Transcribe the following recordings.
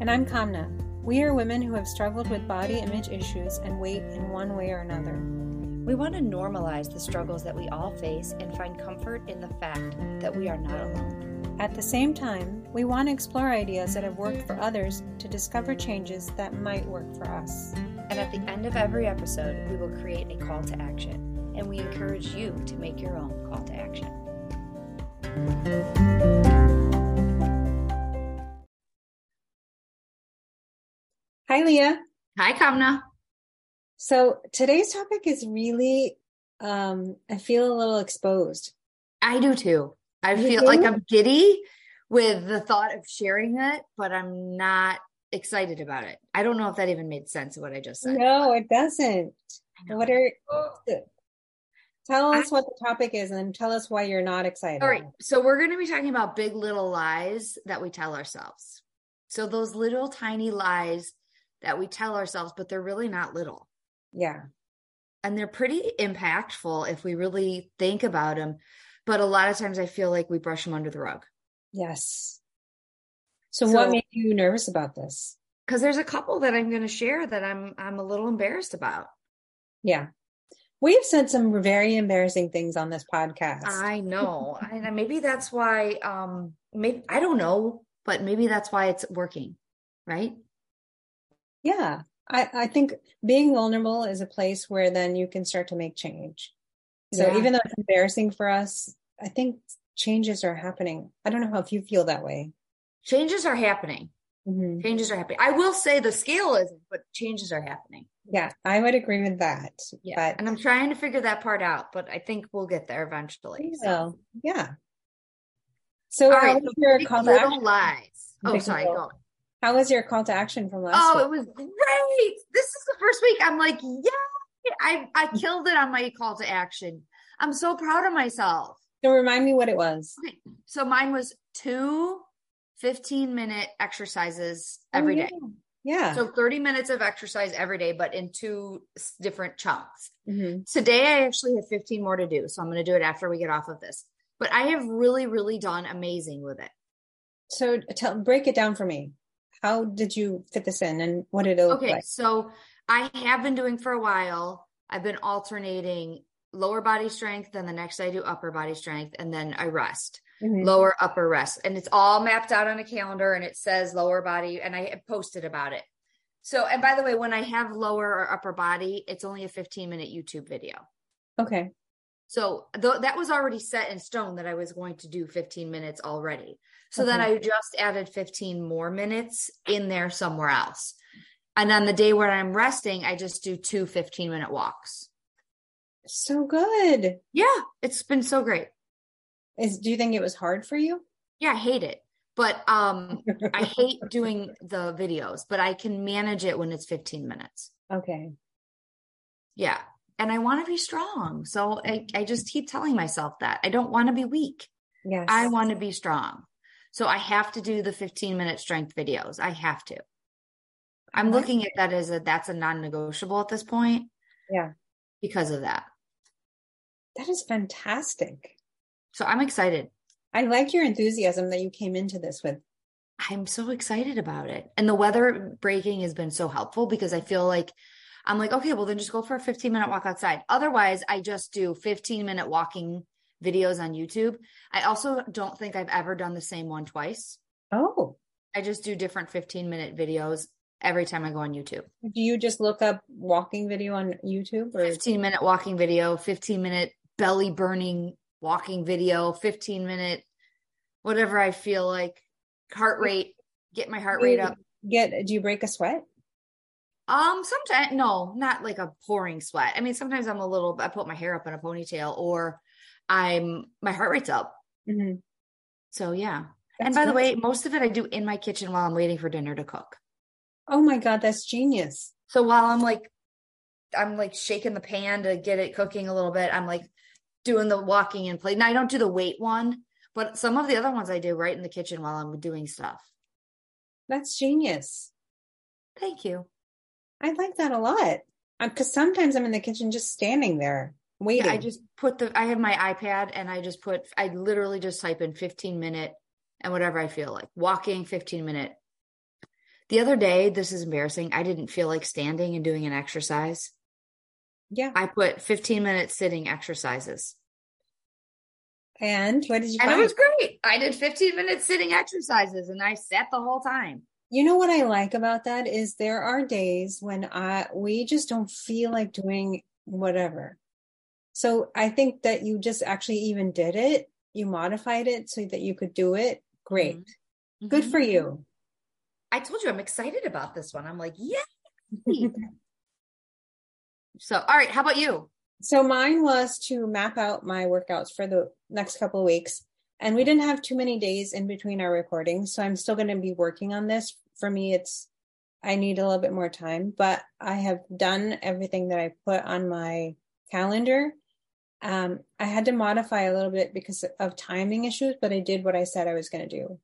And I'm Kamna. We are women who have struggled with body image issues and weight in one way or another. We want to normalize the struggles that we all face and find comfort in the fact that we are not alone. At the same time, we want to explore ideas that have worked for others to discover changes that might work for us. And at the end of every episode, we will create a call to action, and we encourage you to make your own call to action. Hi, Leah. Hi, Kamna. So today's topic is really, um, I feel a little exposed. I do too. I You feel do? like I'm giddy with the thought of sharing it, but I'm not excited about it. I don't know if that even made sense of what I just said. No, it doesn't. What are, tell us I- what the topic is and tell us why you're not excited. All right. So we're going to be talking about big little lies that we tell ourselves. So those little tiny lies that we tell ourselves, but they're really not little. Yeah. And they're pretty impactful if we really think about them. But a lot of times I feel like we brush them under the rug. Yes. So, what made you nervous about this? Because there's a couple that I'm going to share that I'm I'm a little embarrassed about. Yeah. We've said some very embarrassing things on this podcast. I know. and maybe that's why um maybe I don't know, but maybe that's why it's working, right? Yeah. I, I think being vulnerable is a place where then you can start to make change. So Yeah. even though it's embarrassing for us, I think changes are happening. I don't know how if you feel that way. Changes are happening. Mhm. Changes are happening. I will say the scale isn't, but changes are happening. Yeah, I would agree with that. Yeah. But and I'm trying to figure that part out, but I think we'll get there eventually. So. well, yeah. So, All right. so your call lies. Oh, Big sorry. Go. How was your call to action from last Oh, week? Oh, it was great. This is the first week. I'm like, yeah, I, I killed it on my call to action. I'm so proud of myself. So remind me what it was. Okay. So mine was two 15 minute exercises every Oh, day. Yeah. So 30 minutes of exercise every day, but in two different chunks. Mhm. Today, I actually have 15 more to do. So I'm going to do it after we get off of this. But I have really, really done amazing with it. So tell break it down for me. How did you fit this in and what did it look like? Okay. like? So I have been doing for a while, I've been alternating lower body strength. Then the next I do upper body strength and then I rest. Mhm. lower upper rest and it's all mapped out on a calendar and it says lower body and i have posted about it so and by the way when i have lower or upper body it's only a 15 minute youtube video Okay. So th- that was already set in stone that i was going to do 15 minutes already so then i just added 15 more minutes in there somewhere else and on the day where i'm resting i just do two 15 minute walks So good. yeah it's been so great Is do you think it was hard for you? yeah i hate it but um I hate doing the videos, but I can manage it when it's 15 minutes. Okay. Yeah. And I want to be strong. So I, I just keep telling myself that I don't want to be weak. Yes. I want to be strong. So I have to do the 15 minute strength videos. I have to. I'm looking at that as a that's a non-negotiable at this point Yeah. because of that. That is fantastic. So I'm excited. I like your enthusiasm that you came into this with. I'm so excited about it. And the weather breaking has been so helpful because I feel like I'm like, okay, well, then just go for a 15 minute walk outside. Otherwise, I just do 15 minute walking videos on YouTube. I also don't think I've ever done the same one twice. Oh. I just do different 15 minute videos every time I go on YouTube. Do you just look up walking video on YouTube or 15 minute walking video, 15 minute belly burning walking video, 15 minute, whatever I feel like, heart rate, get my heart rate up. get do you break a sweat? Um, sometimes no, not like a pouring sweat. I mean, sometimes I'm a little. I put my hair up in a ponytail, or I'm my heart rate's up. Mm-hmm. So yeah. That's and by the way, most of it I do in my kitchen while I'm waiting for dinner to cook. Oh my God, that's genius. So while I'm like, I'm like shaking the pan to get it cooking a little bit. I'm like doing the walking in place. Now I don't do the weight one, but some of the other ones I do right in the kitchen while I'm doing stuff. That's genius. Thank you. I like that a lot. Uh, because sometimes I'm in the kitchen just standing there waiting. Yeah, I just put the I have my iPad and I just put I literally just type in 15 minute and whatever I feel like. Walking 15 minute. The other day, this is embarrassing. I didn't feel like standing and doing an exercise. Yeah. I put 15 minute sitting exercises. And what did you And find? it was great. I did 15 minute sitting exercises and I sat the whole time. You know what I like about that is there are days when I we just don't feel like doing whatever. So I think that you just actually even did it. You modified it so that you could do it. Great. Good Mhm. for you. I told you I'm excited about this one. I'm like, yeah. so, all right. How about you? So mine was to map out my workouts for the next couple of weeks. And we didn't have too many days in between our recordings. So I'm still going to be working on this. For me, it's, I need a little bit more time, but I have done everything that I put on my calendar. Um, I had to modify a little bit because of timing issues, but I did what I said I was going to do.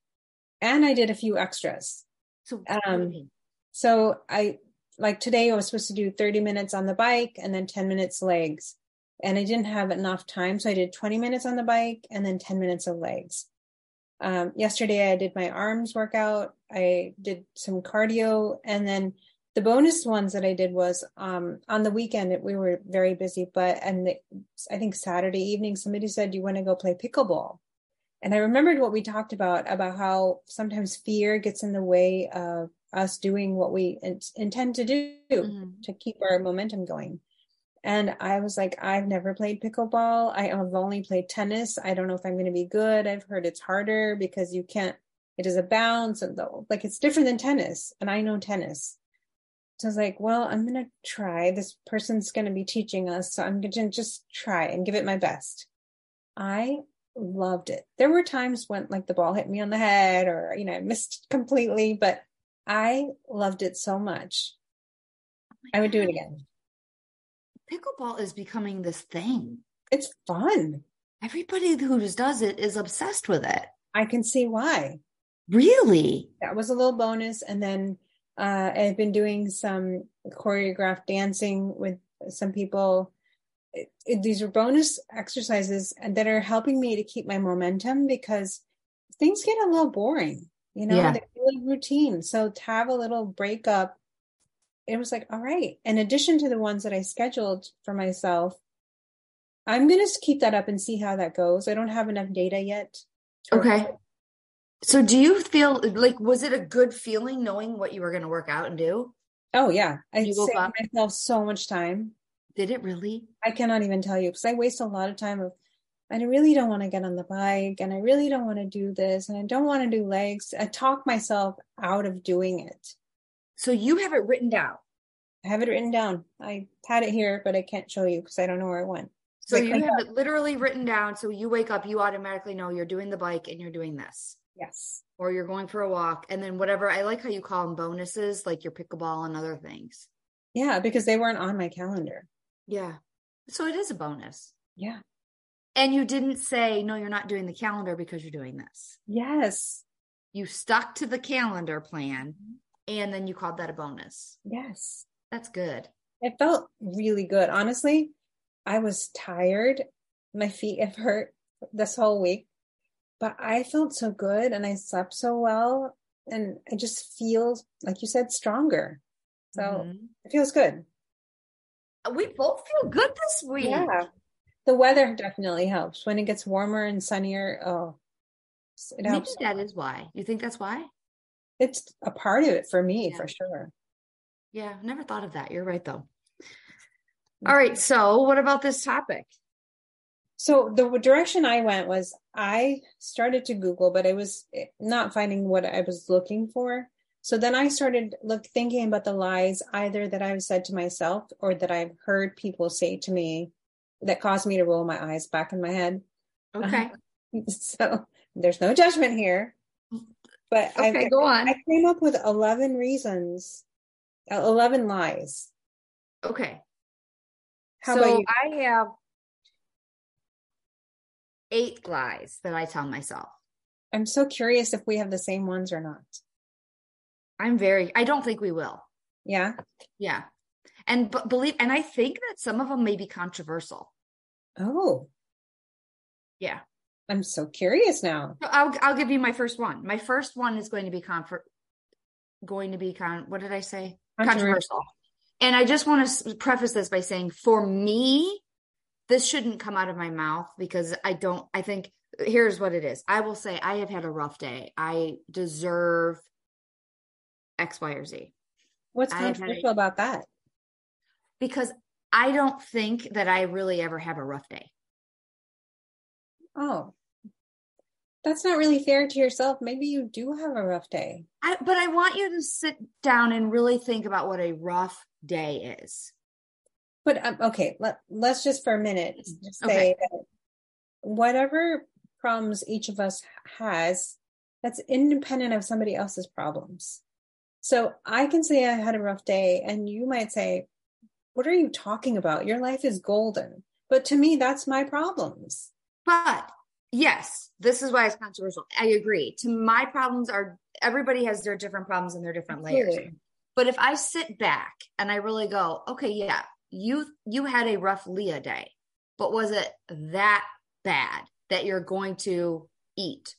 And I did a few extras. So, Um, So I like today I was supposed to do 30 minutes on the bike and then 10 minutes legs. And I didn't have enough time. So I did 20 minutes on the bike and then 10 minutes of legs. Um, yesterday I did my arms workout. I did some cardio and then the bonus ones that I did was um, on the weekend we were very busy, but and the, I think Saturday evening somebody said you want to go play pickleball. And I remembered what we talked about about how sometimes fear gets in the way of us doing what we in- intend to do Mhm. to keep our momentum going. And I was like, I've never played pickleball. I have only played tennis. I don't know if I'm going to be good. I've heard it's harder because you can't, it is a bounce and the, like it's different than tennis. And I know tennis. So I was like, well, I'm going to try. This person's going to be teaching us. So I'm going to just try and give it my best. I loved it. There were times when like the ball hit me on the head or, you know, I missed completely, but I loved it so much. I would do it again. Pickleball is becoming this thing. It's fun. Everybody who just does it is obsessed with it. I can see why. Really? That was a little bonus. And then uh, I've been doing some choreographed dancing with some people. It, it, these are bonus exercises and that are helping me to keep my momentum because things get a little boring, you know, Yeah. they feel like routine. So to have a little break up, it was like, all right. In addition to the ones that I scheduled for myself, I'm going to keep that up and see how that goes. I don't have enough data yet. Okay. So do you feel like was it a good feeling knowing what you were going to work out and do? Oh yeah, I You saved up? myself so much time. Did it really? I cannot even tell you because I waste a lot of time of I really don't want to get on the bike and I really don't want to do this and I don't want to do legs. I talk myself out of doing it. So you have it written down. I have it written down. I had it here, but I can't show you because I don't know where it went. So you have it literally written down. So you wake up, you automatically know you're doing the bike and you're doing this, Yes. or you're going for a walk, and then whatever. I like how you call them bonuses, like your pickleball and other things. Yeah, because they weren't on my calendar. Yeah. So it is a bonus. Yeah. And you didn't say, no, you're not doing the calendar because you're doing this. Yes. You stuck to the calendar plan mm-hmm. And then you called that a bonus. Yes. That's good. It felt really good. Honestly, I was tired. My feet have hurt this whole week, but I felt so good and I slept so well. And I just feel, like you said, stronger. So Mhm. it feels good. we both feel good this week. Yeah. The weather definitely helps. When it gets warmer and sunnier, oh, it Maybe that is why. You think that's why? It's a part of it for me, Yeah. for sure. Yeah, never thought of that. You're right, though. All right. So, what about this topic? So the direction I went was I started to Google, but I was eh, not finding what I was looking for. So then I started look thinking about the lies either that I've said to myself or that I've heard people say to me that caused me to roll my eyes back in my head. Okay. So there's no judgment here. But I, Okay, go on. I came up with 11 reasons, uh, 11 lies. Okay. How so? I have eight lies that I tell myself. I'm so curious if we have the same ones or not. I'm very, I don't think we will. Yeah. Yeah. And but believe, and I think that some of them may be controversial. Oh, Yeah. I'm so curious now. So I'll, I'll give you my first one. My first one is going to be comfort. going to be con what did I say? Controversial. Controversial. And I just want to preface this by saying for me, this shouldn't come out of my mouth because I don't, I think here's what it is. I will say I have had a rough day. I deserve X, Y, or Z. What's I have had controversial about that? Because I don't think that I really ever have a rough day. Oh, that's not really fair to yourself. Maybe you do have a rough day. I, but I want you to sit down and really think about what a rough day is. But um, okay, let, let's just for a minute just say Okay. that whatever problems each of us has, that's independent of somebody else's problems. So I can say I had a rough day, and you might say, What are you talking about? Your life is golden. But to me, that's my problems. But yes, this is why it's controversial. I agree. To my problems are everybody has their different problems and their different layers. But if I sit back and I really go, okay, yeah, you you had a rough Leah day, but was it that bad that you're going to eat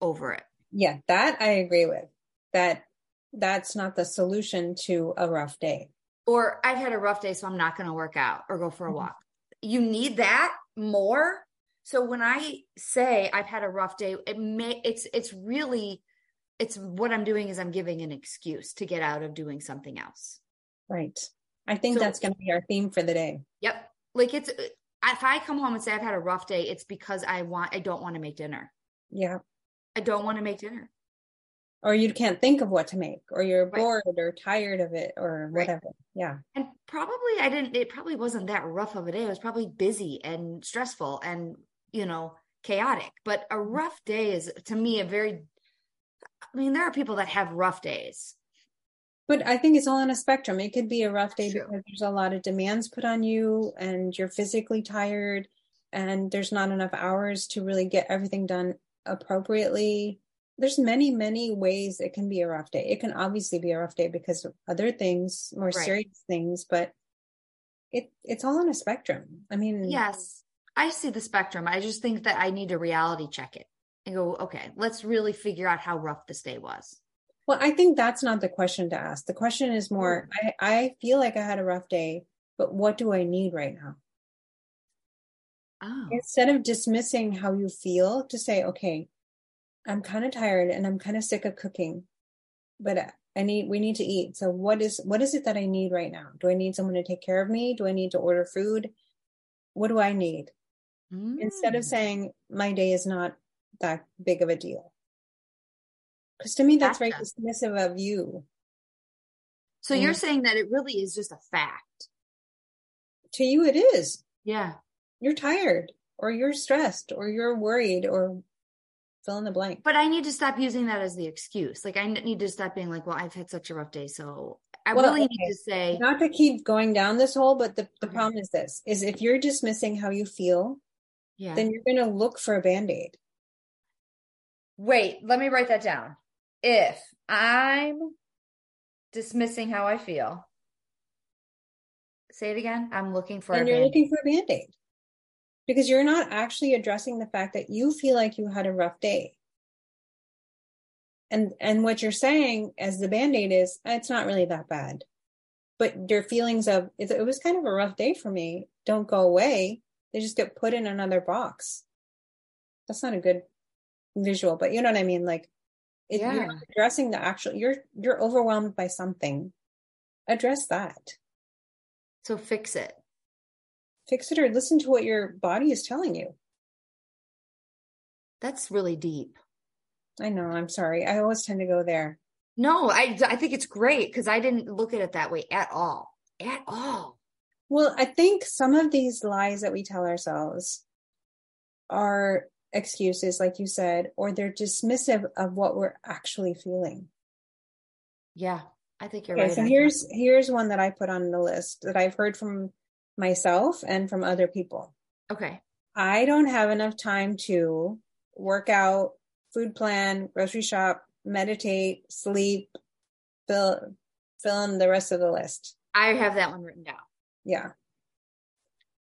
over it? Yeah, that I agree with. That that's not the solution to a rough day. Or I've had a rough day, so I'm not going to work out or go for a Mhm. walk. You need that more. So when I say I've had a rough day, it may it's it's really it's what I'm doing is I'm giving an excuse to get out of doing something else. Right. I think So- that's going to be our theme for the day. Yep. Like it's if I come home and say I've had a rough day, it's because I want I don't want to make dinner. Yeah. I don't want to make dinner. Or you can't think of what to make, or you're Right. bored or tired of it, or Right. whatever. Yeah. And probably I didn't it probably wasn't that rough of a day. It was probably busy and stressful and, you know, chaotic. But a mm-hmm. rough day is to me a very I mean, there are people that have rough days. But I think it's all on a spectrum. It could be a rough day True. because there's a lot of demands put on you and you're physically tired and there's not enough hours to really get everything done appropriately. There's many, many ways it can be a rough day. It can obviously be a rough day because of other things, more Right. serious things, but it it's all on a spectrum. I mean, Yes. I see the spectrum. I just think that I need to reality check it and go, okay, let's really figure out how rough this day was. Well, I think that's not the question to ask. The question is more, mm. I, I feel like I had a rough day, but what do I need right now? Oh. Instead of dismissing how you feel, to say, okay, I'm kind of tired and I'm kind of sick of cooking, but I need, we need to eat. So what is, what is it that I need right now? Do I need someone to take care of me? Do I need to order food? What do I need? Instead of Mm. saying my day is not that big of a deal. Because to me, that's very dismissive of you. So you're Mm. saying that it really is just a fact. To you, it is. Yeah. you're tired or you're stressed or you're worried or fill in the blank. But I need to stop using that as the excuse. Like I need to stop being like, well, I've had such a rough day. So I Well, really okay. need to say, Not to keep going down this hole, but the, the Okay. problem is this is if you're dismissing how you feel, yeah. then you're gonna look for a band-aid. Wait, let me write that down. If I'm dismissing how I feel, say it again. I'm looking for and a you're band- looking for a band-aid. Because you're not actually addressing the fact that you feel like you had a rough day. And and what you're saying as the band-aid is it's not really that bad. But your feelings of it was kind of a rough day for me don't go away. They just get put in another box. That's not a good visual, but you know what I mean? Like if Yeah. you're addressing the actual you're you're overwhelmed by something. Address that. So fix it. Fix it or listen to what your body is telling you. That's really deep. I know, I'm sorry. I always tend to go there. No, I I think it's great because I didn't look at it that way at all. At all. Well, I think some of these lies that we tell ourselves are excuses, like you said, or they're dismissive of what we're actually feeling. Yeah, I think you're Okay, right. so here's here's one that I put on the list that I've heard from myself and from other people. Okay. I don't have enough time to work out, food plan, grocery shop, meditate, sleep, fill fill in the rest of the list. I have that one written down. Yeah.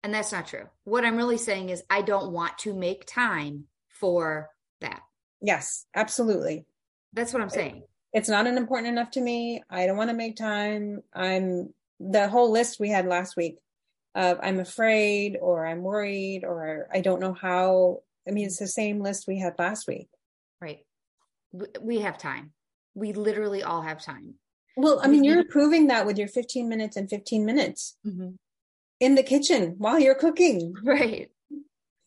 And that's not true. What I'm really saying is I don't want to make time for that. Yes, absolutely. That's what I'm saying. it's not an important enough to me. I don't want to make time. I'm the whole list we had last week of I'm afraid or I'm worried or I don't know how. I mean, it's the same list we had last week. Right. We have time. We literally all have time. Well, I mean, you're proving that with your 15 minutes and 15 minutes mm-hmm. in the kitchen while you're cooking. Right.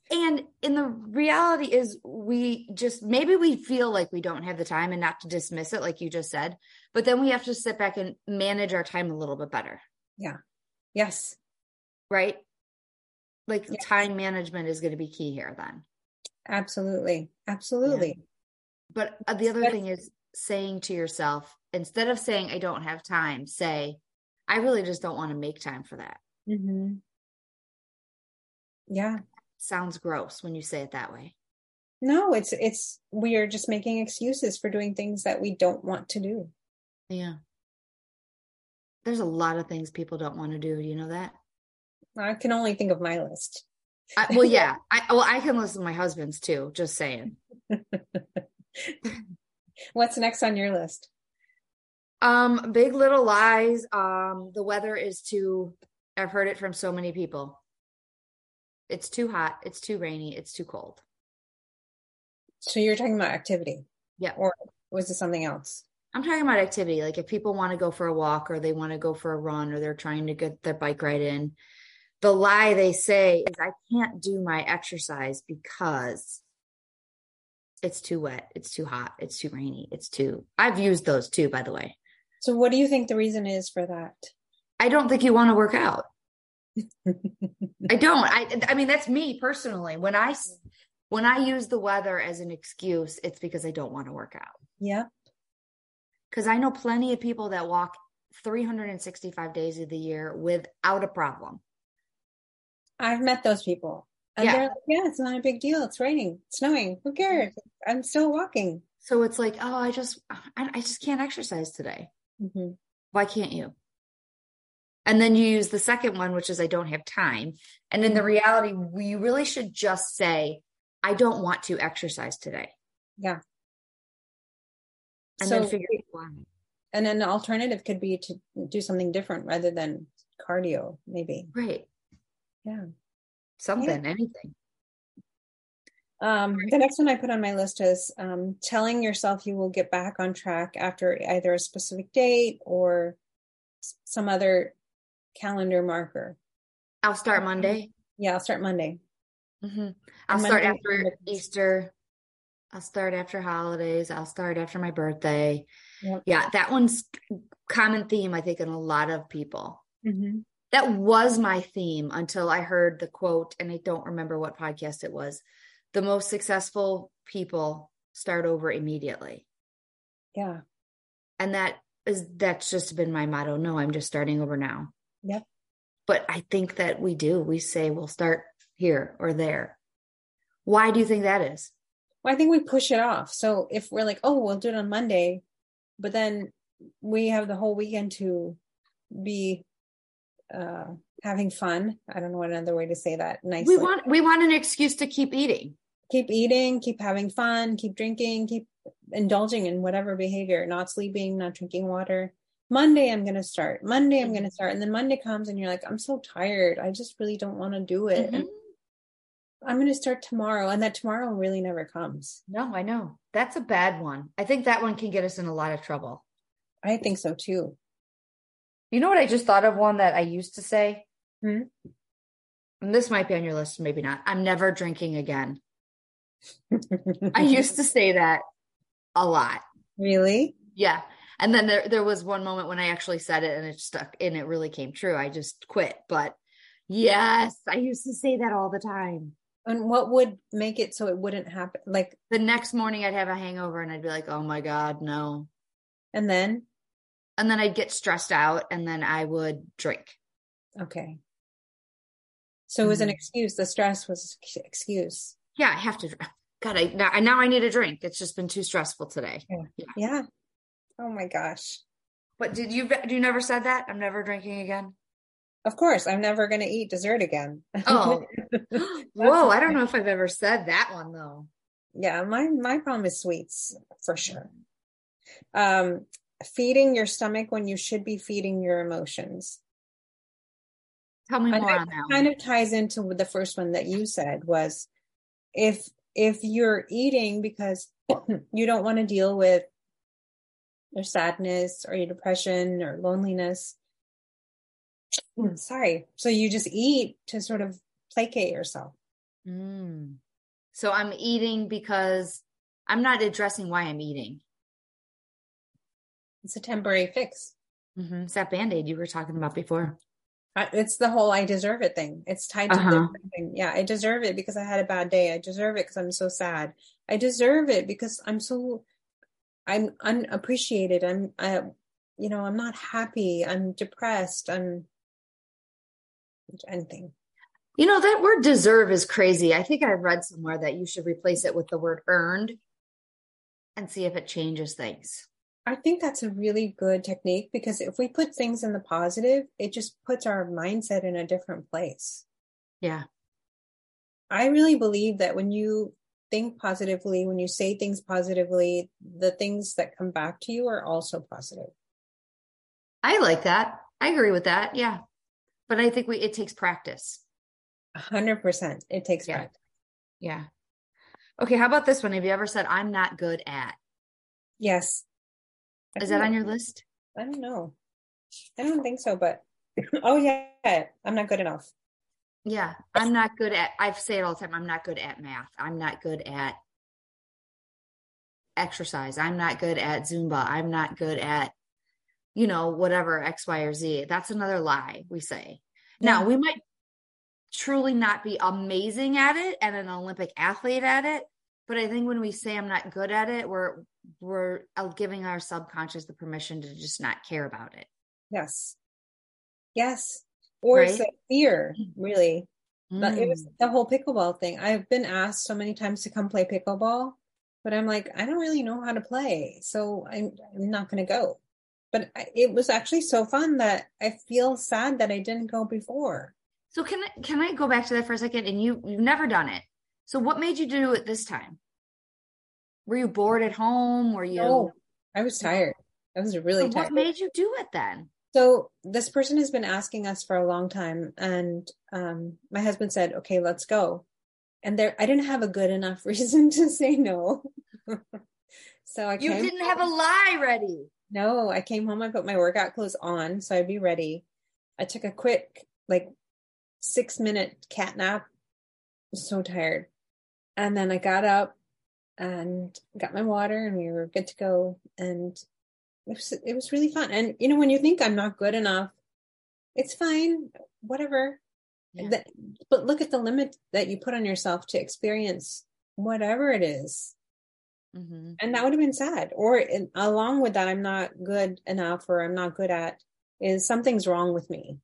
And in the reality is we just maybe we feel like we don't have the time and not to dismiss it like you just said, but then we have to sit back and manage our time a little bit better. Yeah. Yes. Right? Like yes. time management is going to be key here then. Absolutely. Absolutely. Yeah. But uh, the other thing is saying to yourself instead of saying I don't have time, say I really just don't want to make time for that. Mm-hmm. Yeah sounds gross when you say it that way. No, it's it's we are just making excuses for doing things that we don't want to do. Yeah. There's a lot of things people don't want to do. Do you know that? I can only think of my list. I, well, yeah. I well, I can listen to my husband's too. Just saying. What's next on your list? Um, Big Little Lies. Um, the weather is too. I've heard it from so many people. It's too hot. It's too rainy. It's too cold. So you're talking about activity? Yeah. Or was it something else? I'm talking about activity. Like if people want to go for a walk or they want to go for a run or they're trying to get their bike ride in, the lie they say is, I can't do my exercise because it's too wet, it's too hot, it's too rainy, it's too. I've used those too, by the way. So, what do you think the reason is for that? I don't think you want to work out. I don't. I I mean that's me personally. When I when I use the weather as an excuse, it's because I don't want to work out. Yeah. Cuz I know plenty of people that walk 365 days of the year without a problem. I've met those people. And yeah. they're like, yeah, it's not a big deal. It's raining, it's snowing. Who cares? I'm still walking. So it's like, oh, I just, I, I just can't exercise today. Mm-hmm. Why can't you? And then you use the second one, which is I don't have time. And in the mm-hmm. reality, we really should just say, I don't want to exercise today. Yeah. And so, then figure out why. And an alternative could be to do something different rather than cardio, maybe. Right. Yeah. Something, yeah. anything. Um, the next one I put on my list is um, telling yourself you will get back on track after either a specific date or some other calendar marker. I'll start Monday. Yeah, I'll start Monday. Mm-hmm. I'll start after Easter. I'll start after holidays. I'll start after my birthday. Yep. Yeah, that one's common theme, I think, in a lot of people. Mm-hmm. That was my theme until I heard the quote, and I don't remember what podcast it was. The most successful people start over immediately. Yeah. And that is that's just been my motto. No, I'm just starting over now. Yep. But I think that we do. We say we'll start here or there. Why do you think that is? Well, I think we push it off. So if we're like, oh, we'll do it on Monday, but then we have the whole weekend to be uh having fun. I don't know what another way to say that nicely. We want we want an excuse to keep eating. Keep eating, keep having fun, keep drinking, keep indulging in whatever behavior, not sleeping, not drinking water. Monday I'm going to start. Monday I'm going to mm-hmm. start. And then Monday comes and you're like, I'm so tired. I just really don't want to do it. Mm-hmm. I'm going to start tomorrow. And that tomorrow really never comes. No, I know. That's a bad one. I think that one can get us in a lot of trouble. I think so too. You know what? I just thought of one that I used to say. Hmm? And this might be on your list, maybe not. I'm never drinking again. I used to say that a lot. Really? Yeah. And then there there was one moment when I actually said it and it stuck and it really came true. I just quit. But yes, I used to say that all the time. And what would make it so it wouldn't happen? Like the next morning I'd have a hangover and I'd be like, "Oh my god, no." And then and then I'd get stressed out and then I would drink. Okay. So it was an mm-hmm. excuse. The stress was excuse. Yeah, I have to. God, I now, now I need a drink. It's just been too stressful today. Yeah. yeah. yeah. Oh my gosh. But did you do you never said that? I'm never drinking again. Of course, I'm never going to eat dessert again. Oh, whoa! I don't know if I've ever said that one though. Yeah, my my problem is sweets for sure. Um, feeding your stomach when you should be feeding your emotions. Tell me And more that on that. kind one. of ties into the first one that you said was if if you're eating because you don't want to deal with your sadness or your depression or loneliness sorry so you just eat to sort of placate yourself Mm. So I'm eating because I'm not addressing why I'm eating. it's a temporary fix hmm It's that band aid you were talking about before. It's the whole i deserve it thing. It's tied to Uh-huh. thing. Yeah i deserve it because i had a bad day. I deserve it because i'm so sad. I deserve it because i'm so i'm unappreciated. I'm i you know i'm not happy. I'm depressed. I'm anything. You know, that word deserve is crazy. I think I read somewhere that you should replace it with the word earned and see if it changes things. I think that's a really good technique because if we put things in the positive, it just puts our mindset in a different place. Yeah. I really believe that when you think positively, when you say things positively, the things that come back to you are also positive. I like that. I agree with that. Yeah. But I think we it takes practice. A hundred percent. It takes Yeah. practice. Yeah. Okay, how about this one? Have you ever said I'm not good at? Yes. I Is that on your list? I don't know. I don't think so, but oh yeah, I'm not good enough. Yeah, I'm not good at I say it all the time. I'm not good at math. I'm not good at exercise. I'm not good at Zumba. I'm not good at you know, whatever X, Y, or Z. That's another lie we say. Now, Yeah. we might truly not be amazing at it and an Olympic athlete at it, but I think when we say I'm not good at it, we're we're uh, giving our subconscious the permission to just not care about it. Yes. Yes. Or it's Right? that fear, really. But it was Mm. the whole pickleball thing. I've been asked so many times to come play pickleball, but I'm like, I don't really know how to play, so I'm, I'm not going to go. But I, it was actually so fun that I feel sad that I didn't go before. So can I can I go back to that for a second? And you you've never done it. So what made you do it this time? Were you bored at home? Were you No, I was tired. I was really So what tired. made you do it then? So this person has been asking us for a long time, and um, my husband said, "Okay, let's go." And there, I didn't have a good enough reason to say no. so I You didn't have a lie ready. No, I came home. I put my workout clothes on, so I'd be ready. I took a quick, like, six minute cat nap. I was so tired, and then I got up and got my water, and we were good to go. And it was it was really fun. And you know, when you think I'm not good enough, it's fine, whatever. Yeah. That- but look at the limit that you put on yourself to experience whatever it is hmm and that would have been sad or in, along with that i'm not good enough or i'm not good at is something's wrong with me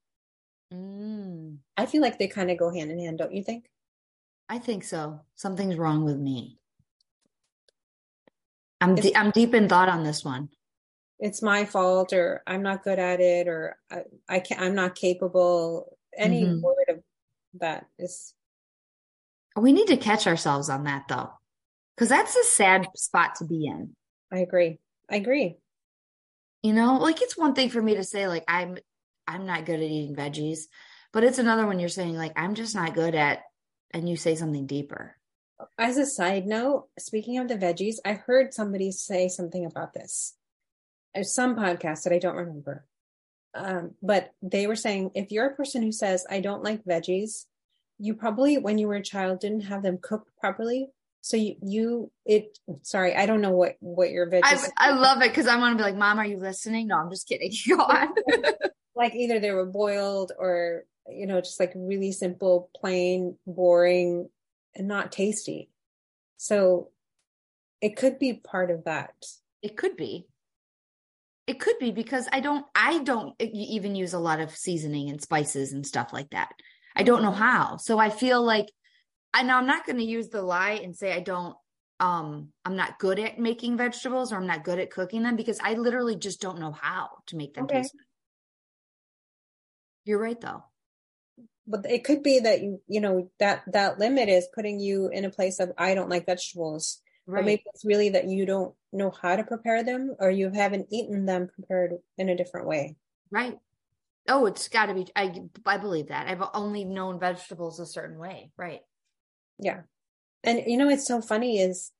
Mm, i feel like they kind of go hand in hand don't you think I think so. Something's wrong with me. I'm de- I'm deep in thought on this one. it's my fault or i'm not good at it or i, I can't i'm not capable any Mhm. word of that is We need to catch ourselves on that though, because that's a sad spot to be in. i agree i agree You know, like it's one thing for me to say like I'm I'm not good at eating veggies, but it's another when you're saying like I'm just not good at and you say something deeper. as a side note speaking of the veggies i heard somebody say something about this There's some podcast that i don't remember um, but they were saying if you're a person who says i don't like veggies you probably when you were a child didn't have them cooked properly so you you it sorry i don't know what what your I veggies I love it because I want to be like, Mom, are you listening? No, I'm just kidding. Go on. like either they were boiled or you know just like really simple plain boring and not tasty so it could be part of that It could be. It could be because I don't I don't even use a lot of seasoning and spices and stuff like that. I don't know how. So I feel like I know I'm not going to use the lie and say I don't um I'm not good at making vegetables or I'm not good at cooking them because I literally just don't know how to make them Okay. taste. You're right though. But it could be that you you know that that limit is putting you in a place of i don't like vegetables Right. Or maybe it's really that you don't know how to prepare them or you haven't eaten them prepared in a different way. Right. Oh, it's got to be. I I believe that. I've only known vegetables a certain way. Right. Yeah. And you know, what's so funny is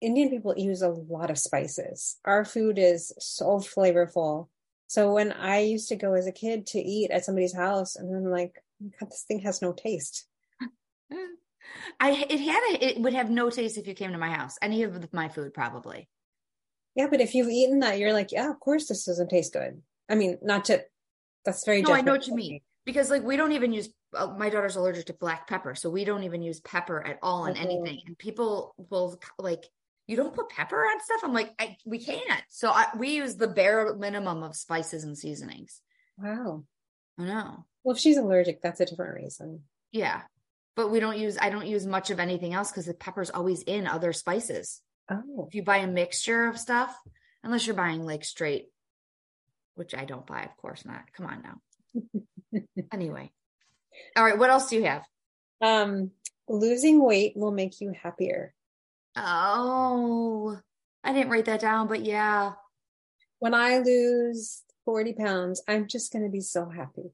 Indian people use a lot of spices. Our food is so flavorful. So when I used to go as a kid to eat at somebody's house, and I'm like, God, this thing has no taste. I it had a, it would have no taste if you came to my house. Any of my food, probably. Yeah, but if you've eaten that, you're like, yeah, of course this doesn't taste good. I mean, not to. That's very. No, I know what you mean because like we don't even use. Uh, my daughter's allergic to black pepper, so we don't even use pepper at all in anything. And people will like, you don't put pepper on stuff. I'm like, I, we can't. So I, we use the bare minimum of spices and seasonings. Wow. I know. Well, if she's allergic, that's a different reason. Yeah. But we don't use i don't use much of anything else because the pepper's always in other spices. Oh. If you buy a mixture of stuff unless you're buying like straight which i don't buy of course not. Come on now. Anyway. All right what else do you have? Um losing weight will make you happier. Oh i didn't write that down but yeah. When i lose 40 pounds i'm just going to be so happy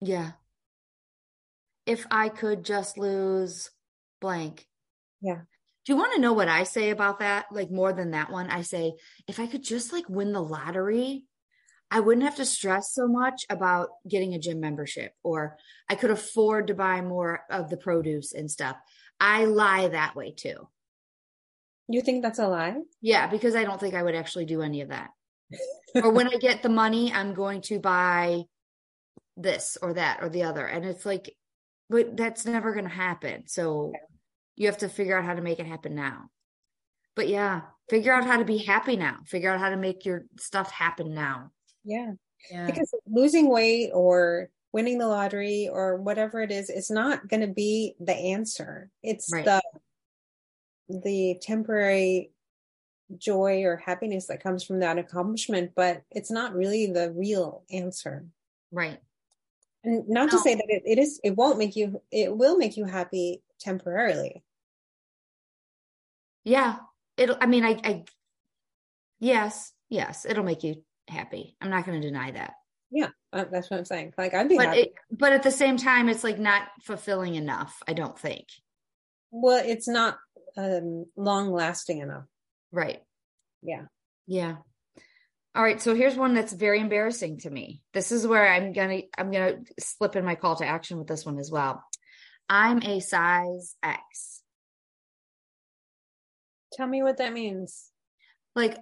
yeah if I could just lose blank. Yeah. Do you want to know what I say about that? Like more than that one, I say, if I could just like win the lottery, I wouldn't have to stress so much about getting a gym membership or I could afford to buy more of the produce and stuff. I lie that way too. You think that's a lie? Yeah, because I don't think I would actually do any of that. or when I get the money, I'm going to buy this or that or the other. And it's like, but that's never going to happen. So you have to figure out how to make it happen now. But yeah, figure out how to be happy now. Figure out how to make your stuff happen now. Yeah. yeah. Because losing weight or winning the lottery or whatever it is, it's not going to be the answer. It's right. the the temporary joy or happiness that comes from that accomplishment, but it's not really the real answer. Right. And not no. to say that it, it is, it won't make you, it will make you happy temporarily. Yeah. It'll, I mean, I, I, yes, yes, it'll make you happy. I'm not going to deny that. Yeah. Uh, that's what I'm saying. Like I'd be but happy. It, but at the same time, it's like not fulfilling enough. I don't think. Well, it's not um, long lasting enough. Right. Yeah. Yeah. All right, so here's one that's very embarrassing to me. This is where I'm gonna I'm gonna slip in my call to action with this one as well. I'm a size X. Tell me what that means. Like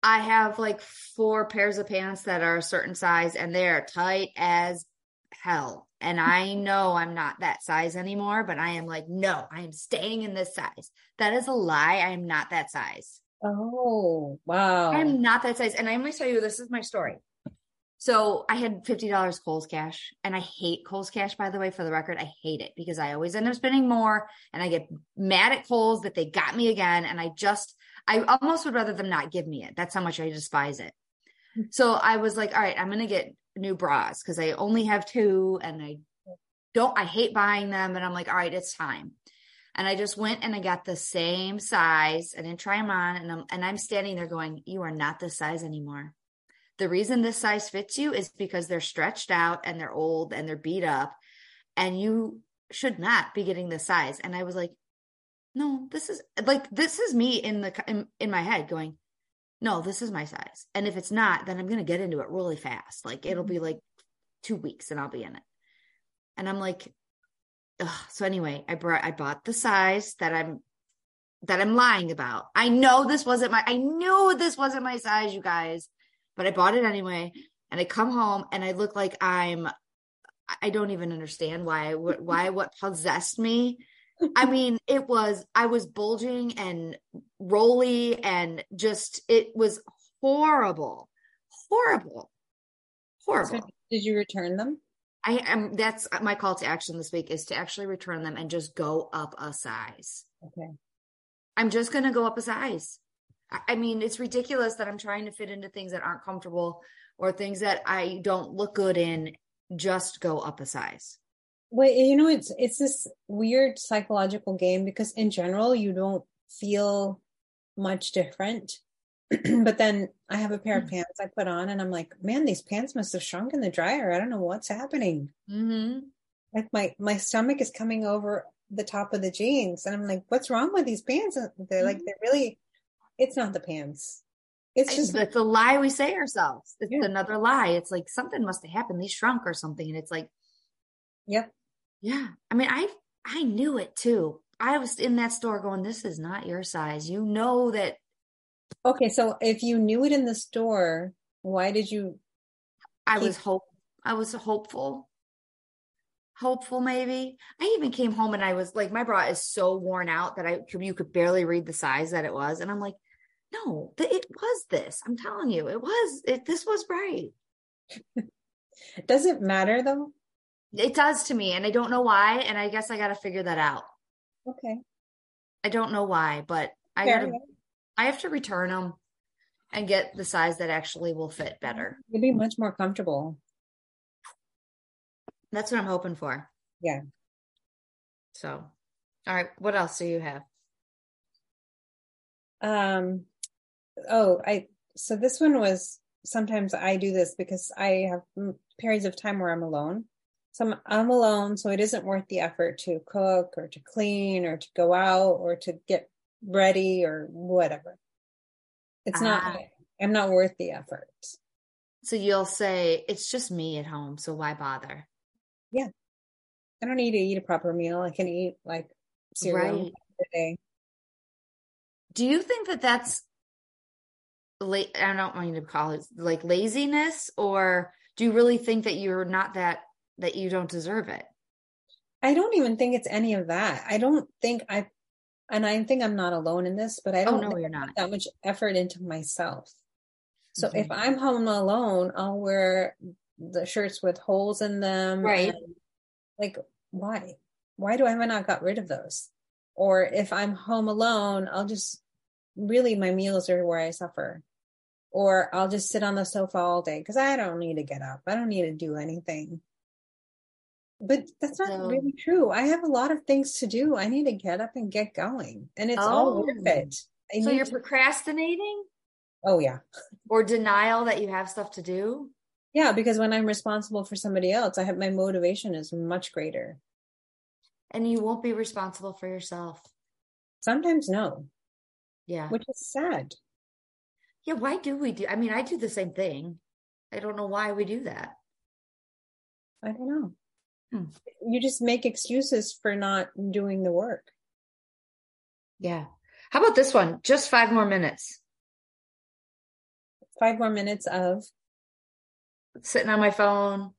I have like four pairs of pants that are a certain size and they're tight as hell. And I know I'm not that size anymore, but I am like, no, I am staying in this size. That is a lie. I am not that size. Oh, wow. I'm not that size. And I'm going to tell you, this is my story. So I had $50 Kohl's cash and I hate Kohl's cash, by the way, for the record. I hate it because I always end up spending more and I get mad at Kohl's that they got me again. And I just, I almost would rather them not give me it. That's how much I despise it. Hmm. So I was like, all right, I'm going to get new bras because I only have two and I don't, I hate buying them. And I'm like, all right, it's time. And I just went and I got the same size. I didn't try them on. And I'm, and I'm standing there going, You are not this size anymore. The reason this size fits you is because they're stretched out and they're old and they're beat up. And you should not be getting this size. And I was like, No, this is like, this is me in the, in, in my head going, No, this is my size. And if it's not, then I'm going to get into it really fast. Like it'll be mm-hmm. like two weeks and I'll be in it. And I'm like, ugh, so anyway, I brought I bought the size that I'm that I'm lying about. I know this wasn't my I knew this wasn't my size, you guys, but I bought it anyway. And I come home and I look like I'm I don't even understand why why what possessed me. I mean, it was I was bulging and roly and just it was horrible. Horrible. Horrible. So did you return them? I am that's my call to action this week is to actually return them and just go up a size. Okay. I'm just going to go up a size. I mean, it's ridiculous that I'm trying to fit into things that aren't comfortable or things that I don't look good in. Just go up a size. Well, you know, it's it's this weird psychological game because in general, you don't feel much different. but then I have a pair of pants I put on and I'm like, man, these pants must have shrunk in the dryer. I don't know what's happening. Mm-hmm. Like my my stomach is coming over the top of the jeans and I'm like, what's wrong with these pants? And They're like Mhm. they're really it's not the pants. It's just it's a lie we say ourselves. It's Yeah. another lie. It's like something must have happened. They shrunk or something. And it's like, yep. yeah. I mean, I I knew it too. I was in that store going, this is not your size. You know that Okay, so if you knew it in the store, why did you I Keep- was hope I was hopeful. Hopeful maybe. I even came home and I was like my bra is so worn out that I could you could barely read the size that it was and I'm like no, it was this. I'm telling you, it was it this was right. does it matter though? It does to me and I don't know why and I guess I got to figure that out. Okay. I don't know why, but I got to. I have to return them and get the size that actually will fit better. You'd be much more comfortable. That's what I'm hoping for. Yeah. So, all right, what else do you have? Um, oh, I, so this one was, sometimes I do this because I have periods of time where I'm alone. So I'm, I'm alone, so it isn't worth the effort to cook or to clean or to go out or to get ready or whatever. It's Ah. not, I'm not worth the effort. So you'll say it's just me at home, so why bother? Yeah. I don't need to eat a proper meal. I can eat like cereal Right. a day. Do you think that that's late? I don't want you to call it like laziness, or do you really think that you're not that that you don't deserve it? I don't even think it's any of that. I don't think I, and I think I'm not alone in this, but I Oh don't no, think you're not. put that much effort into myself. So if Mhm. I'm home alone, I'll wear the shirts with holes in them. Right. like, why? Why do I have not got rid of those? Or if I'm home alone, I'll just really my meals are where I suffer. Or I'll just sit on the sofa all day because I don't need to get up. I don't need to do anything. But that's not So- really true. I have a lot of things to do. I need to get up and get going. And it's all worth Oh. it. I So you're to- procrastinating oh yeah. or denial that you have stuff to do? Yeah, because when I'm responsible for somebody else, I have my motivation is much greater. and you won't be responsible for yourself. Sometimes no, Yeah. which is sad. Yeah. Why do we do? I mean, I do the same thing. I don't know why we do that. I don't know. Hmm. You just make excuses for not doing the work. Yeah. How about this one? Just five more minutes. Five more minutes of Sitting on my phone,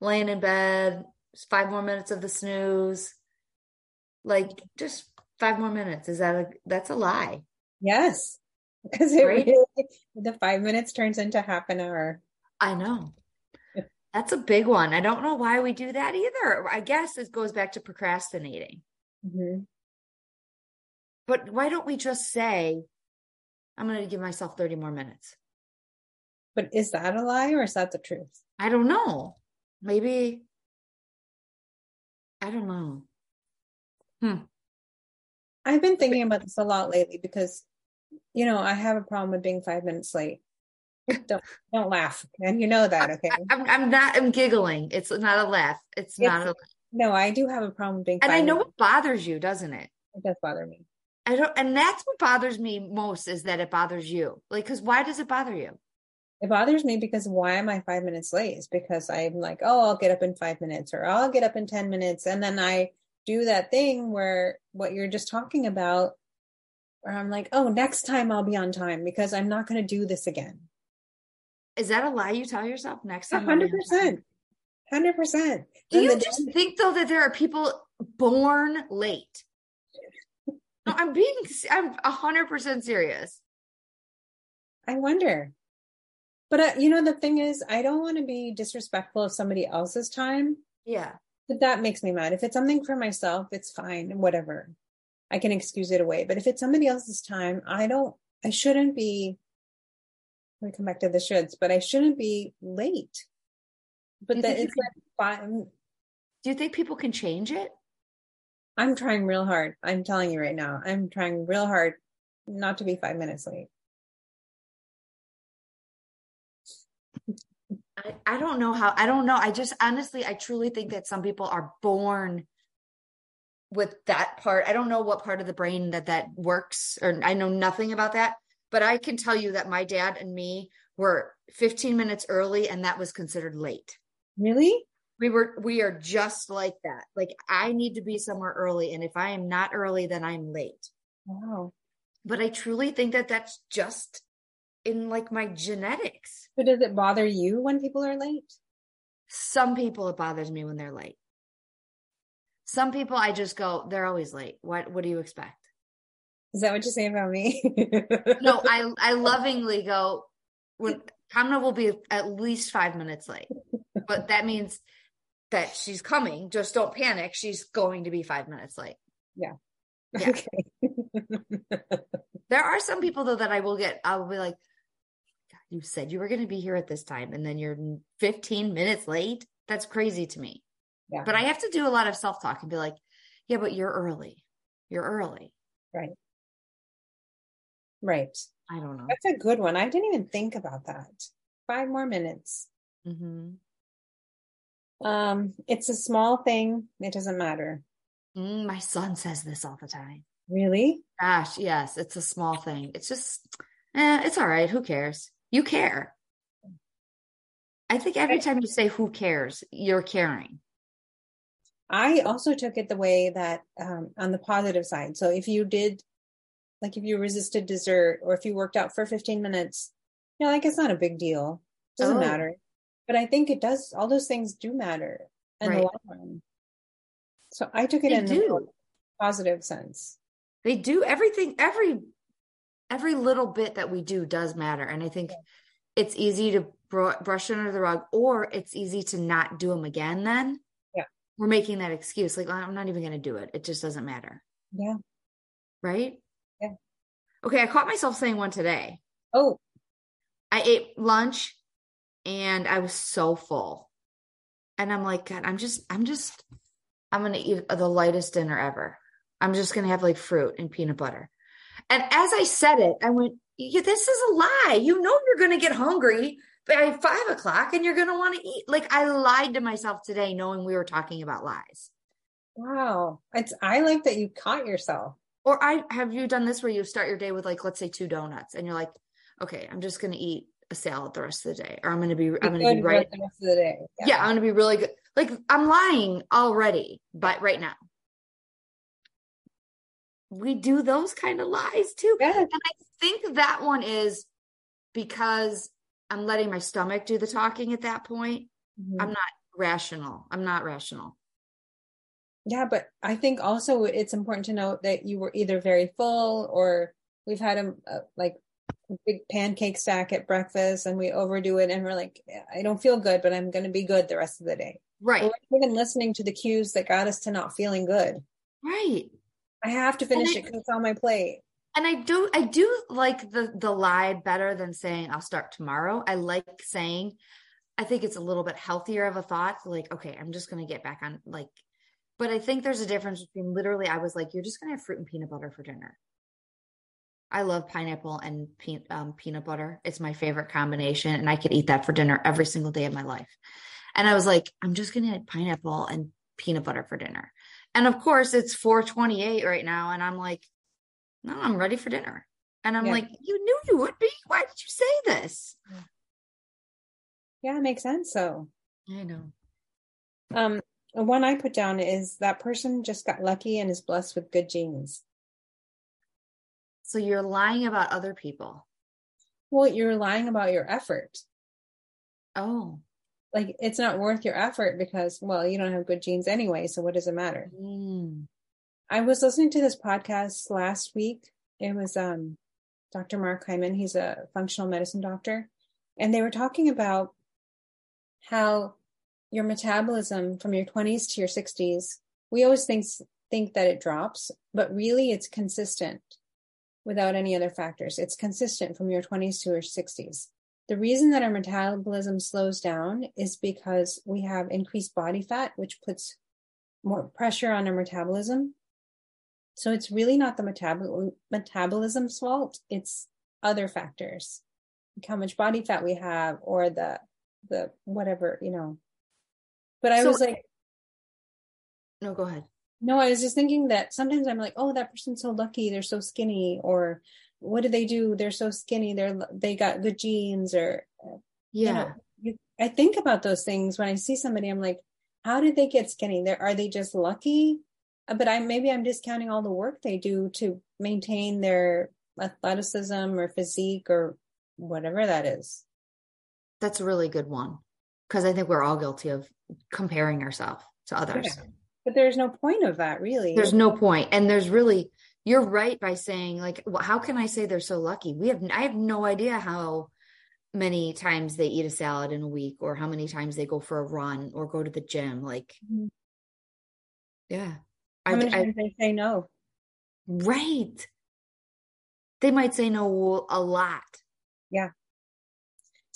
laying in bed, five more minutes of the snooze. Like just five more minutes. Is that a that's a lie? yes, because it Right? really the five minutes turns into half an hour. I know. That's a big one. I don't know why we do that either. I guess it goes back to procrastinating. Mhm. But why don't we just say, I'm going to give myself 30 more minutes? But is that a lie or is that the truth? I don't know. Maybe, I don't know. Hmm. I've been thinking about this a lot lately because, you know, I have a problem with being five minutes late. Don't don't laugh, and you know that, okay? I'm, I'm not, I'm giggling. It's not a laugh. It's not a, No, I do have a problem being. and I know it bothers you, doesn't it? it does bother me. I don't, and that's what bothers me most is that it bothers you. Like, because why does it bother you? It bothers me because why am I five minutes late? It's because I'm like, oh, I'll get up in five minutes or I'll get up in 10 minutes. And then I do that thing where what you're just talking about, where I'm like, oh, next time I'll be on time because I'm not going to do this again. Is that a lie you tell yourself next time? Be on 100%. 100%. Do you just day- think though that there are people born late? No, I'm being, I'm a hundred percent serious. I wonder. But uh, you know, the thing is, I don't want to be disrespectful of somebody else's time. Yeah. But that makes me mad. If it's something for myself, it's fine, whatever. I can excuse it away. But if it's somebody else's time, I don't, I shouldn't be, we come back to the shoulds, but I shouldn't be late. But that it's like fine. Do you think people can change it? I'm trying real hard. I'm telling you right now, I'm trying real hard not to be five minutes late. I, I don't know how, I don't know. I just honestly, I truly think that some people are born with that part. I don't know what part of the brain that that works, or I know nothing about that, but I can tell you that my dad and me were 15 minutes early and that was considered late. Really? We were we are just like that. Like I need to be somewhere early and if I am not early then I'm late. Wow. But I truly think that that's just in like my genetics. But does it bother you when people are late? Some people it bothers me when they're late. Some people I just go they're always late. What what do you expect? Is that what you say about me? no, I I lovingly go when Kamna will be at least five minutes late, but that means that she's coming. Just don't panic. She's going to be five minutes late. Yeah. yeah. Okay. there are some people though that I will get. I will be like, "You said you were going to be here at this time, and then you're 15 minutes late." That's crazy to me. Yeah. But I have to do a lot of self talk and be like, "Yeah, but you're early. You're early." Right. Right. I don't know. That's a good one. I didn't even think about that. Five more minutes. Mm-hmm. Um, it's a small thing. It doesn't matter. Mm, my son says this all the time. Really? Gosh, yes. It's a small thing. It's just, eh, it's all right. Who cares? You care. I think every time you say "who cares," you're caring. I also took it the way that um, on the positive side. So if you did like if you resisted dessert or if you worked out for 15 minutes, you know, like it's not a big deal. It doesn't oh. matter. But I think it does, all those things do matter in right. the long run. So I took it they in do. positive sense. They do everything, every, every little bit that we do does matter. And I think yeah. it's easy to br- brush under the rug or it's easy to not do them again then. Yeah. We're making that excuse. Like, I'm not even going to do it. It just doesn't matter. Yeah. Right? Okay, I caught myself saying one today. Oh. I ate lunch and I was so full. And I'm like, God, I'm just, I'm just, I'm going to eat the lightest dinner ever. I'm just going to have like fruit and peanut butter. And as I said it, I went, yeah, this is a lie. You know, you're going to get hungry by five o'clock and you're going to want to eat. Like I lied to myself today, knowing we were talking about lies. Wow. It's, I like that you caught yourself. Or I have you done this where you start your day with like let's say two donuts and you're like, okay, I'm just gonna eat a salad the rest of the day, or I'm gonna be I'm gonna be right the rest of the day. Yeah. yeah, I'm gonna be really good. Like I'm lying already, but right now. We do those kind of lies too. Yes. And I think that one is because I'm letting my stomach do the talking at that point. Mm-hmm. I'm not rational. I'm not rational. Yeah, but I think also it's important to note that you were either very full or we've had a, a like a big pancake stack at breakfast and we overdo it and we're like, I don't feel good, but I'm going to be good the rest of the day. Right. we're even listening to the cues that got us to not feeling good. Right. I have to finish I, it because it's on my plate. And I do, I do like the the lie better than saying I'll start tomorrow. I like saying, I think it's a little bit healthier of a thought. Like, okay, I'm just going to get back on like but I think there's a difference between literally, I was like, you're just going to have fruit and peanut butter for dinner. I love pineapple and pe- um, peanut butter. It's my favorite combination. And I could eat that for dinner every single day of my life. And I was like, I'm just going to have pineapple and peanut butter for dinner. And of course, it's 428 right now. And I'm like, no, I'm ready for dinner. And I'm yeah. like, you knew you would be. Why did you say this? Yeah, it makes sense. So I know. Um, one I put down is that person just got lucky and is blessed with good genes. So you're lying about other people. Well, you're lying about your effort. Oh. Like it's not worth your effort because, well, you don't have good genes anyway. So what does it matter? Mm. I was listening to this podcast last week. It was um, Dr. Mark Hyman. He's a functional medicine doctor. And they were talking about how your metabolism from your 20s to your 60s, we always think think that it drops, but really it's consistent without any other factors. It's consistent from your 20s to your 60s. The reason that our metabolism slows down is because we have increased body fat, which puts more pressure on our metabolism. So it's really not the metabol- metabolism's fault. It's other factors, like how much body fat we have or the, the whatever, you know. But I So- was like, No, go ahead. no, I was just thinking that sometimes I'm like, oh, that person's so lucky. They're so skinny. Or what do they do? They're so skinny. They're, they got good genes or Yeah. you know, you, I think about those things when I see somebody. I'm like, how did they get skinny? There are they just lucky? Uh, But I maybe I'm discounting all the work they do to maintain their athleticism or physique or whatever that is. That's a really good one. Because I think we're all guilty of comparing ourselves to others. Yeah. But there's no point of that, really. There's no. And there's really, you're right by saying, like, well, how can I say they're so lucky? We have, I have no idea how many times they eat a salad in a week or how many times they go for a run or go to the gym. Like, Mhm. yeah. How I, many I, times they say no? right. They might say no a lot.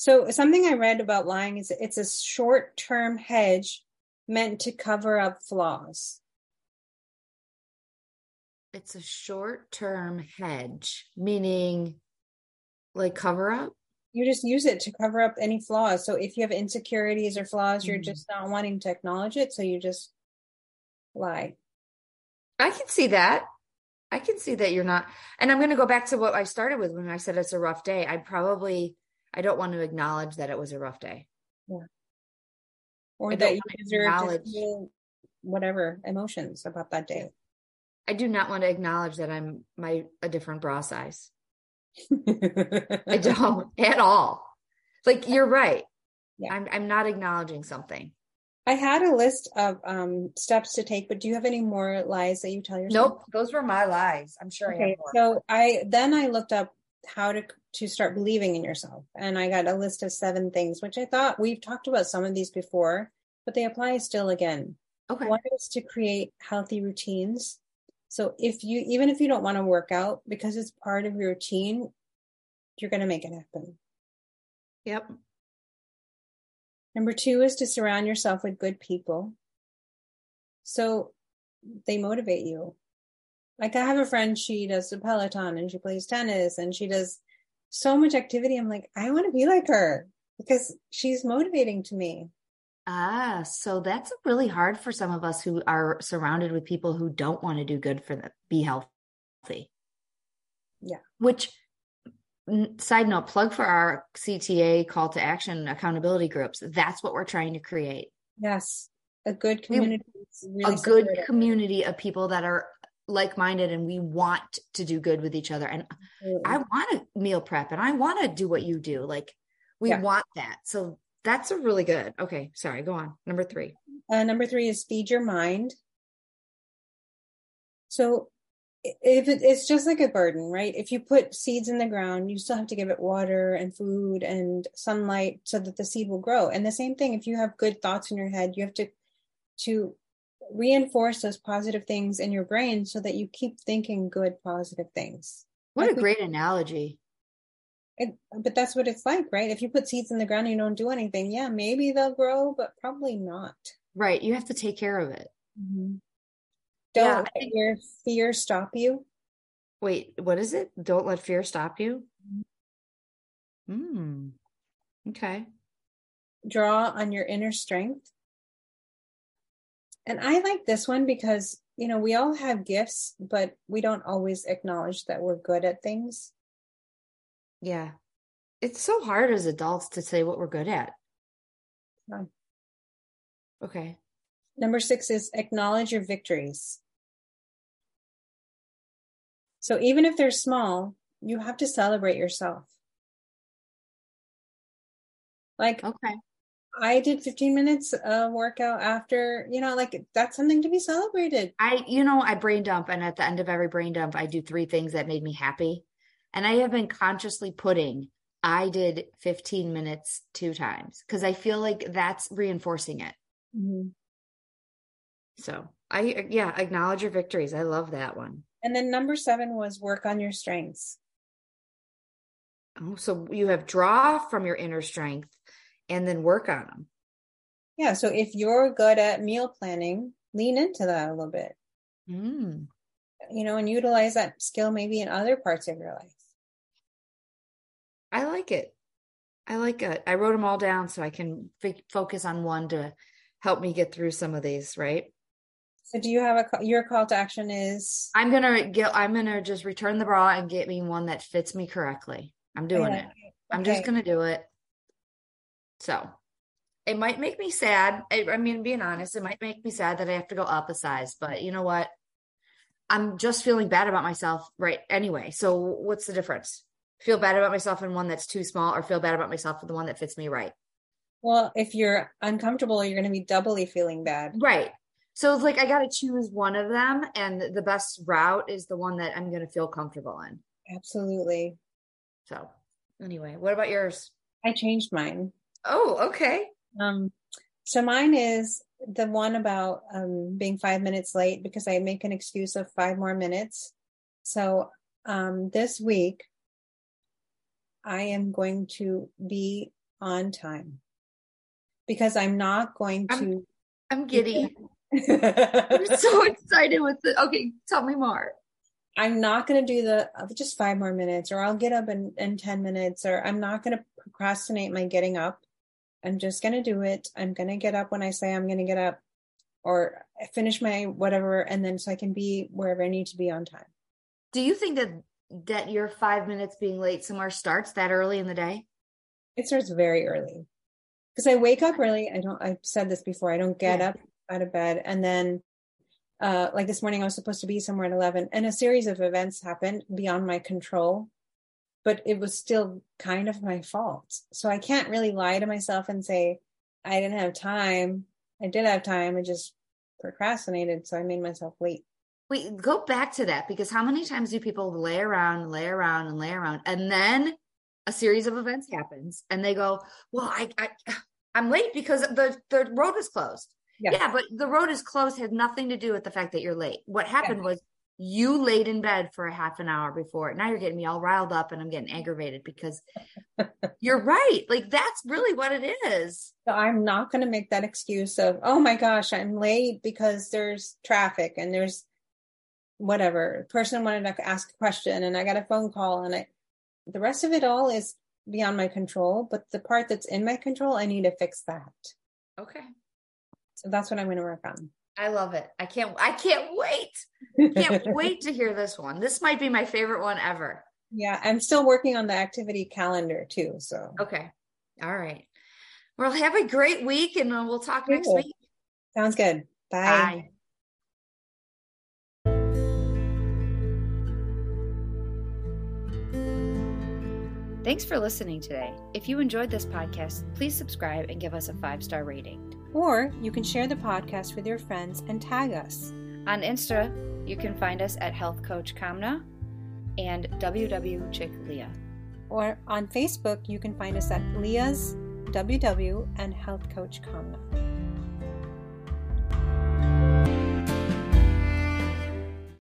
So something I read about lying is it's a short-term hedge meant to cover up flaws. It's a short term hedge, meaning like cover up. You just use it to cover up any flaws. So if you have insecurities or flaws, you're Mhm. just not wanting to acknowledge it, so you just lie. I can see that. I can see that you're not. And I'm going to go back to what I started with when I said it's a rough day. I probably, I don't want to acknowledge that it was a rough day. Yeah. or I that you deserve to feel whatever emotions about that day. I do not want to acknowledge that I'm my a different bra size. I I don't at all. Like you're right. Yeah. I'm I'm not acknowledging something. I had a list of um, steps to take, but do you have any more lies that you tell yourself? Nope, those were my lies. I'm sure I Okay, have more. so I then I looked up how to to start believing in yourself, and I got a list of seven things, which I thought we've talked about some of these before, but they apply still again. okay. One is to create healthy routines. So if you even if you don't want to work out because it's part of your routine, you're going to make it happen. Yep. Number two is to surround yourself with good people. So they motivate you. Like I have a friend, she does the Peloton and she plays tennis and she does so much activity. I'm like, I want to be like her because she's motivating to me. Ah, so that's really hard for some of us who are surrounded with people who don't want to do good for them, be healthy. Yeah. Which, side note, plug for our CTA call to action accountability groups. That's what we're trying to create Yes. A good community. really a good community of people that are like minded and we want to do good with each other. And Absolutely. I want to meal prep and I want to do what you do. Like, we Yeah. want that. So that's a really good. Okay. Sorry. Go on. Number three. Uh, number three is feed your mind. So if it, it's just like a garden, right? If you put seeds in the ground, you still have to give it water and food and sunlight so that the seed will grow. And the same thing, if you have good thoughts in your head, you have to to reinforce those positive things in your brain so that you keep thinking good positive things. What Like a we- great analogy. It, but that's what it's like, right? If you put seeds in the ground and you don't do anything, yeah, maybe they'll grow, but probably not. Right. You have to take care of it. Don't Yeah, let think- your fear stop you. Wait, what is it? Don't let fear stop you. Hmm. Okay. Draw on your inner strength. And I like this one because, you know, we all have gifts, but we don't always acknowledge that we're good at things. Yeah. It's so hard as adults to say what we're good at. Yeah. Okay. Number six is acknowledge your victories. So even if they're small, you have to celebrate yourself. Like Okay. I did 15 minutes of workout after, you know, like that's something to be celebrated. I, you know, I brain dump, and at the end of every brain dump, I do three things that made me happy. And I have been consciously putting, I did 15 minutes two times because I feel like that's reinforcing it. Mm-hmm. So I, yeah, acknowledge your victories. I love that one. And then number seven was work on your strengths. Oh, so you have draw from your inner strength and then work on them. Yeah. So if you're good at meal planning, lean into that a little bit. Mm. you know, and utilize that skill maybe in other parts of your life. I like it. I like it. I wrote them all down so I can f- focus on one to help me get through some of these, right? So do you have a your call to action is I'm going to get I'm going to just return the bra and get me one that fits me correctly. I'm doing it. I'm just going to do it. So, it might make me sad. I, I mean, being honest, it might make me sad that I have to go up a size, but you know what? I'm just feeling bad about myself right anyway. So, what's the difference? Feel bad about myself in one that's too small or feel bad about myself in the one that fits me right? Well, if you're uncomfortable, you're going to be doubly feeling bad. Right. So it's like I got to choose one of them, and the best route is the one that I'm going to feel comfortable in. Absolutely. So, anyway, what about yours? I changed mine. Oh, okay. Um, so mine is the one about um, being five minutes late because I make an excuse of five more minutes. So um, this week, I am going to be on time because I'm not going to. I'm, I'm giddy. I'm so excited with it. Okay, tell me more. I'm not going to do the uh, just five more minutes, or I'll get up in, in 10 minutes, or I'm not going to procrastinate my getting up. I'm just going to do it. I'm going to get up when I say I'm going to get up, or finish my whatever, and then so I can be wherever I need to be on time. Do you think that that your five minutes being late somewhere starts that early in the day? It starts very early because I wake up early. I don't. I've said this before. I don't get yeah. up out of bed. And then, uh, like this morning, I was supposed to be somewhere at 11, and a series of events happened beyond my control, but it was still kind of my fault. So I can't really lie to myself and say, I didn't have time. I did have time. I just procrastinated. So I made myself late. Wait, go back to that because how many times do people lay around, lay around, and lay around, and then a series of events happens, and they go, "Well, I, I I'm late because the the road is closed." Yeah. yeah, but the road is closed had nothing to do with the fact that you're late. What happened yeah. was you laid in bed for a half an hour before. Now you're getting me all riled up and I'm getting aggravated because you're right. Like that's really what it is. So I'm not going to make that excuse of, oh my gosh, I'm late because there's traffic and there's whatever. Person wanted to ask a question and I got a phone call and I, the rest of it all is beyond my control. But the part that's in my control, I need to fix that. Okay. So that's what I'm going to work on. I love it. I can't I can't wait. Can't wait to hear this one. This might be my favorite one ever. Yeah, I'm still working on the activity calendar too, so. Okay. All right. Well, have a great week and we'll talk cool. next week. Sounds good. Bye. Bye. Thanks for listening today. If you enjoyed this podcast, please subscribe and give us a five star rating. Or you can share the podcast with your friends and tag us. On Insta, you can find us at Health Coach Kamna and WW Chick Leah. Or on Facebook, you can find us at Leah's WW and Health Coach Kamna.